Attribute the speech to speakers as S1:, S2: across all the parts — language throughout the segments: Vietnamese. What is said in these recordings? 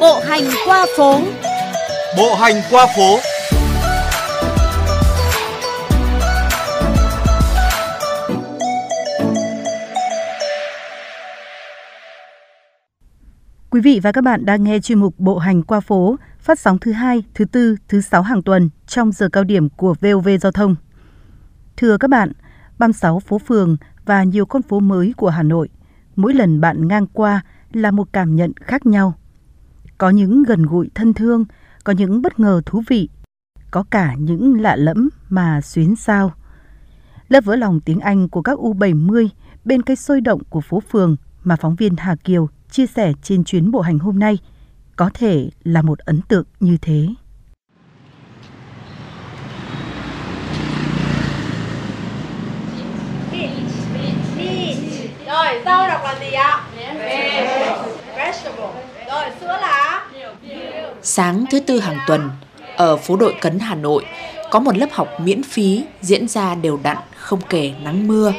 S1: Bộ hành qua phố.
S2: Bộ hành qua phố.
S3: Quý vị và các bạn đang nghe chuyên mục Bộ hành qua phố phát sóng thứ hai, thứ tư, thứ sáu hàng tuần trong giờ cao điểm của VOV Giao thông. Thưa các bạn, 36 phố phường và nhiều con phố mới của Hà Nội, mỗi lần bạn ngang qua là một cảm nhận khác nhau. Có những gần gũi thân thương, có những bất ngờ thú vị, có cả những lạ lẫm mà xuyến sao. Lớp vỡ lòng tiếng Anh của các U70 bên cây sôi động của phố phường mà phóng viên Hà Kiều chia sẻ trên chuyến bộ hành hôm nay có thể là một ấn tượng như thế.
S4: Rồi, rau đọc là gì ạ? Vegetable. Rồi, sữa là?
S5: Sáng thứ tư hàng tuần, ở phố đội Cấn Hà Nội, có một lớp học miễn phí diễn ra đều đặn không kể nắng mưa.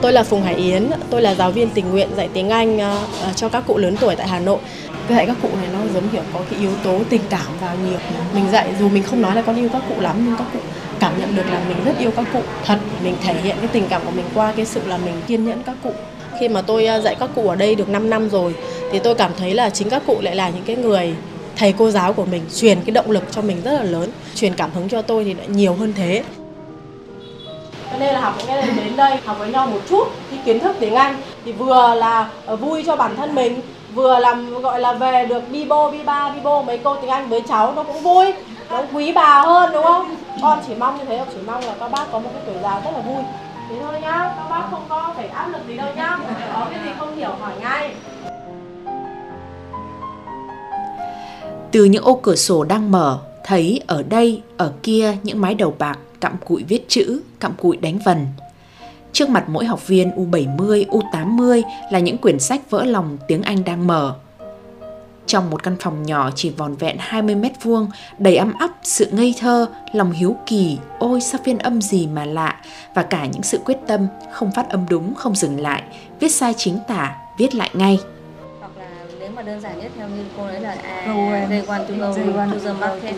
S6: Tôi là Phùng Hải Yến, tôi là giáo viên tình nguyện dạy tiếng Anh ờ, ờ, cho các cụ lớn tuổi tại Hà Nội. Tôi dạy các cụ này nó giống kiểu có cái yếu tố tình cảm vào nhiều. Mình dạy dù mình không nói là con yêu các cụ lắm nhưng các cụ cảm nhận được là mình rất yêu các cụ. Thật, mình thể hiện cái tình cảm của mình qua cái sự là mình kiên nhẫn các cụ. Khi mà tôi à, dạy các cụ ở đây được 5 năm rồi thì tôi cảm thấy là chính các cụ lại là những cái người thầy cô giáo của mình truyền cái động lực cho mình rất là lớn, truyền cảm hứng cho tôi thì lại nhiều hơn thế cho nên là học những cái đến đây học với nhau một chút cái kiến thức tiếng Anh thì vừa là ờ, vui cho bản thân mình vừa làm gọi là về được bi bô bi ba bi bô mấy cô tiếng Anh với cháu nó cũng vui nó quý bà hơn đúng không con chỉ mong như thế chỉ mong là các bác có một cái tuổi già rất là vui thế thôi nhá các bác không có phải áp lực gì đâu nhá có cái gì không hiểu hỏi ngay
S5: Từ những ô cửa sổ đang mở, thấy ở đây, ở kia những mái đầu bạc cặm cụi viết chữ, cặm cụi đánh vần. Trước mặt mỗi học viên U70, U80 là những quyển sách vỡ lòng tiếng Anh đang mở. Trong một căn phòng nhỏ chỉ vòn vẹn 20 mét vuông, đầy ấm áp sự ngây thơ, lòng hiếu kỳ, ôi sao phiên âm gì mà lạ, và cả những sự quyết tâm, không phát âm đúng, không dừng lại, viết sai chính tả, viết lại ngay.
S7: Hoặc là nếu mà đơn giản nhất theo như cô nói là à, they want to go
S8: they want
S7: to the market.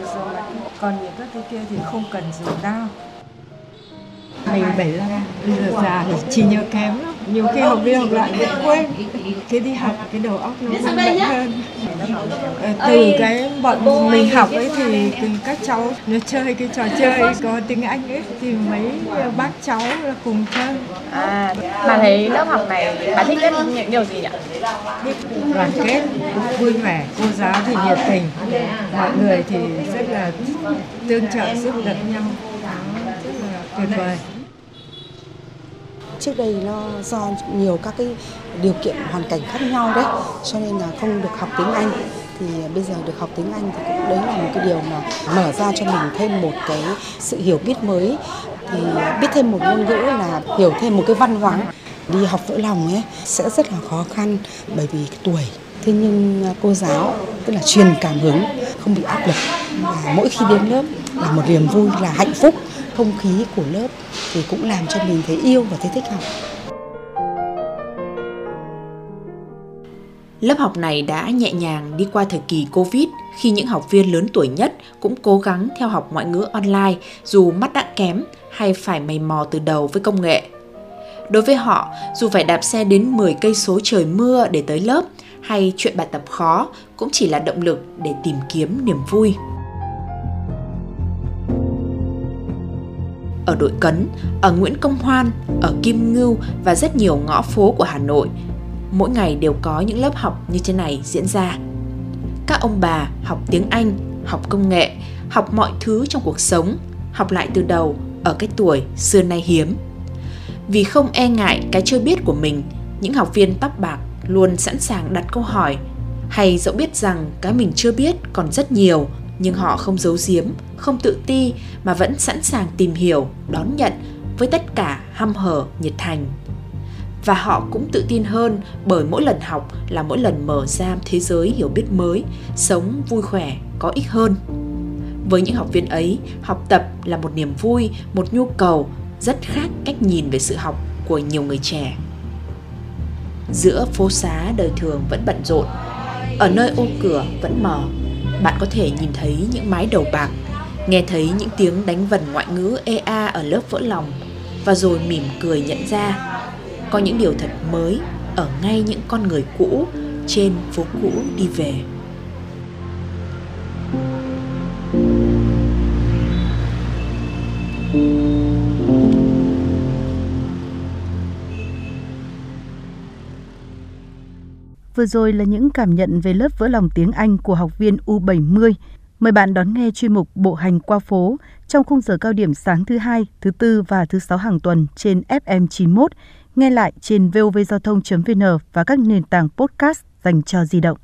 S8: còn những các cái kia thì không cần dùng dao mình 75 bây giờ già thì chỉ nhớ kém lắm. Nhiều khi học đi học lại vẫn quên. Cái đi học cái đầu óc nó mẫn hơn từ cái bọn mình học ấy thì từ các cháu nó chơi cái trò chơi có tiếng Anh ấy thì mấy bác cháu cùng chơi.
S9: À, bà thấy lớp học này bà thích nhất những điều gì nhỉ?
S8: đoàn kết vui vẻ cô giáo thì nhiệt tình. Mọi người thì rất là tương trợ giúp đỡ nhau. Rất là tuyệt vời
S10: trước đây nó do nhiều các cái điều kiện hoàn cảnh khác nhau đấy, cho nên là không được học tiếng Anh. Thì bây giờ được học tiếng Anh thì cũng đấy là một cái điều mà mở ra cho mình thêm một cái sự hiểu biết mới. Thì biết thêm một ngôn ngữ là hiểu thêm một cái văn hóa. Đi học vỡ lòng ấy sẽ rất là khó khăn bởi vì tuổi thế nhưng à, cô giáo tức là truyền cảm hứng không bị áp lực và mỗi khi đến lớp là một niềm vui là hạnh phúc không khí của lớp thì cũng làm cho mình thấy yêu và thấy thích học
S5: Lớp học này đã nhẹ nhàng đi qua thời kỳ Covid khi những học viên lớn tuổi nhất cũng cố gắng theo học ngoại ngữ online dù mắt đã kém hay phải mày mò từ đầu với công nghệ. Đối với họ, dù phải đạp xe đến 10 cây số trời mưa để tới lớp hay chuyện bài tập khó cũng chỉ là động lực để tìm kiếm niềm vui. Ở đội Cấn, ở Nguyễn Công Hoan, ở Kim Ngưu và rất nhiều ngõ phố của Hà Nội, mỗi ngày đều có những lớp học như thế này diễn ra. Các ông bà học tiếng Anh, học công nghệ, học mọi thứ trong cuộc sống, học lại từ đầu ở cái tuổi xưa nay hiếm. Vì không e ngại cái chưa biết của mình, những học viên tóc bạc luôn sẵn sàng đặt câu hỏi hay dẫu biết rằng cái mình chưa biết còn rất nhiều nhưng họ không giấu giếm, không tự ti mà vẫn sẵn sàng tìm hiểu, đón nhận với tất cả hăm hở, nhiệt thành và họ cũng tự tin hơn bởi mỗi lần học là mỗi lần mở ra thế giới hiểu biết mới, sống vui khỏe, có ích hơn. Với những học viên ấy, học tập là một niềm vui, một nhu cầu rất khác cách nhìn về sự học của nhiều người trẻ. Giữa phố xá đời thường vẫn bận rộn, ở nơi ô cửa vẫn mờ bạn có thể nhìn thấy những mái đầu bạc, nghe thấy những tiếng đánh vần ngoại ngữ EA ở lớp vỡ lòng và rồi mỉm cười nhận ra có những điều thật mới ở ngay những con người cũ trên phố cũ đi về.
S3: Vừa rồi là những cảm nhận về lớp vỡ lòng tiếng Anh của học viên U70. Mời bạn đón nghe chuyên mục Bộ hành qua phố trong khung giờ cao điểm sáng thứ hai, thứ tư và thứ sáu hàng tuần trên FM 91, nghe lại trên vovgiao thông.vn và các nền tảng podcast dành cho di động.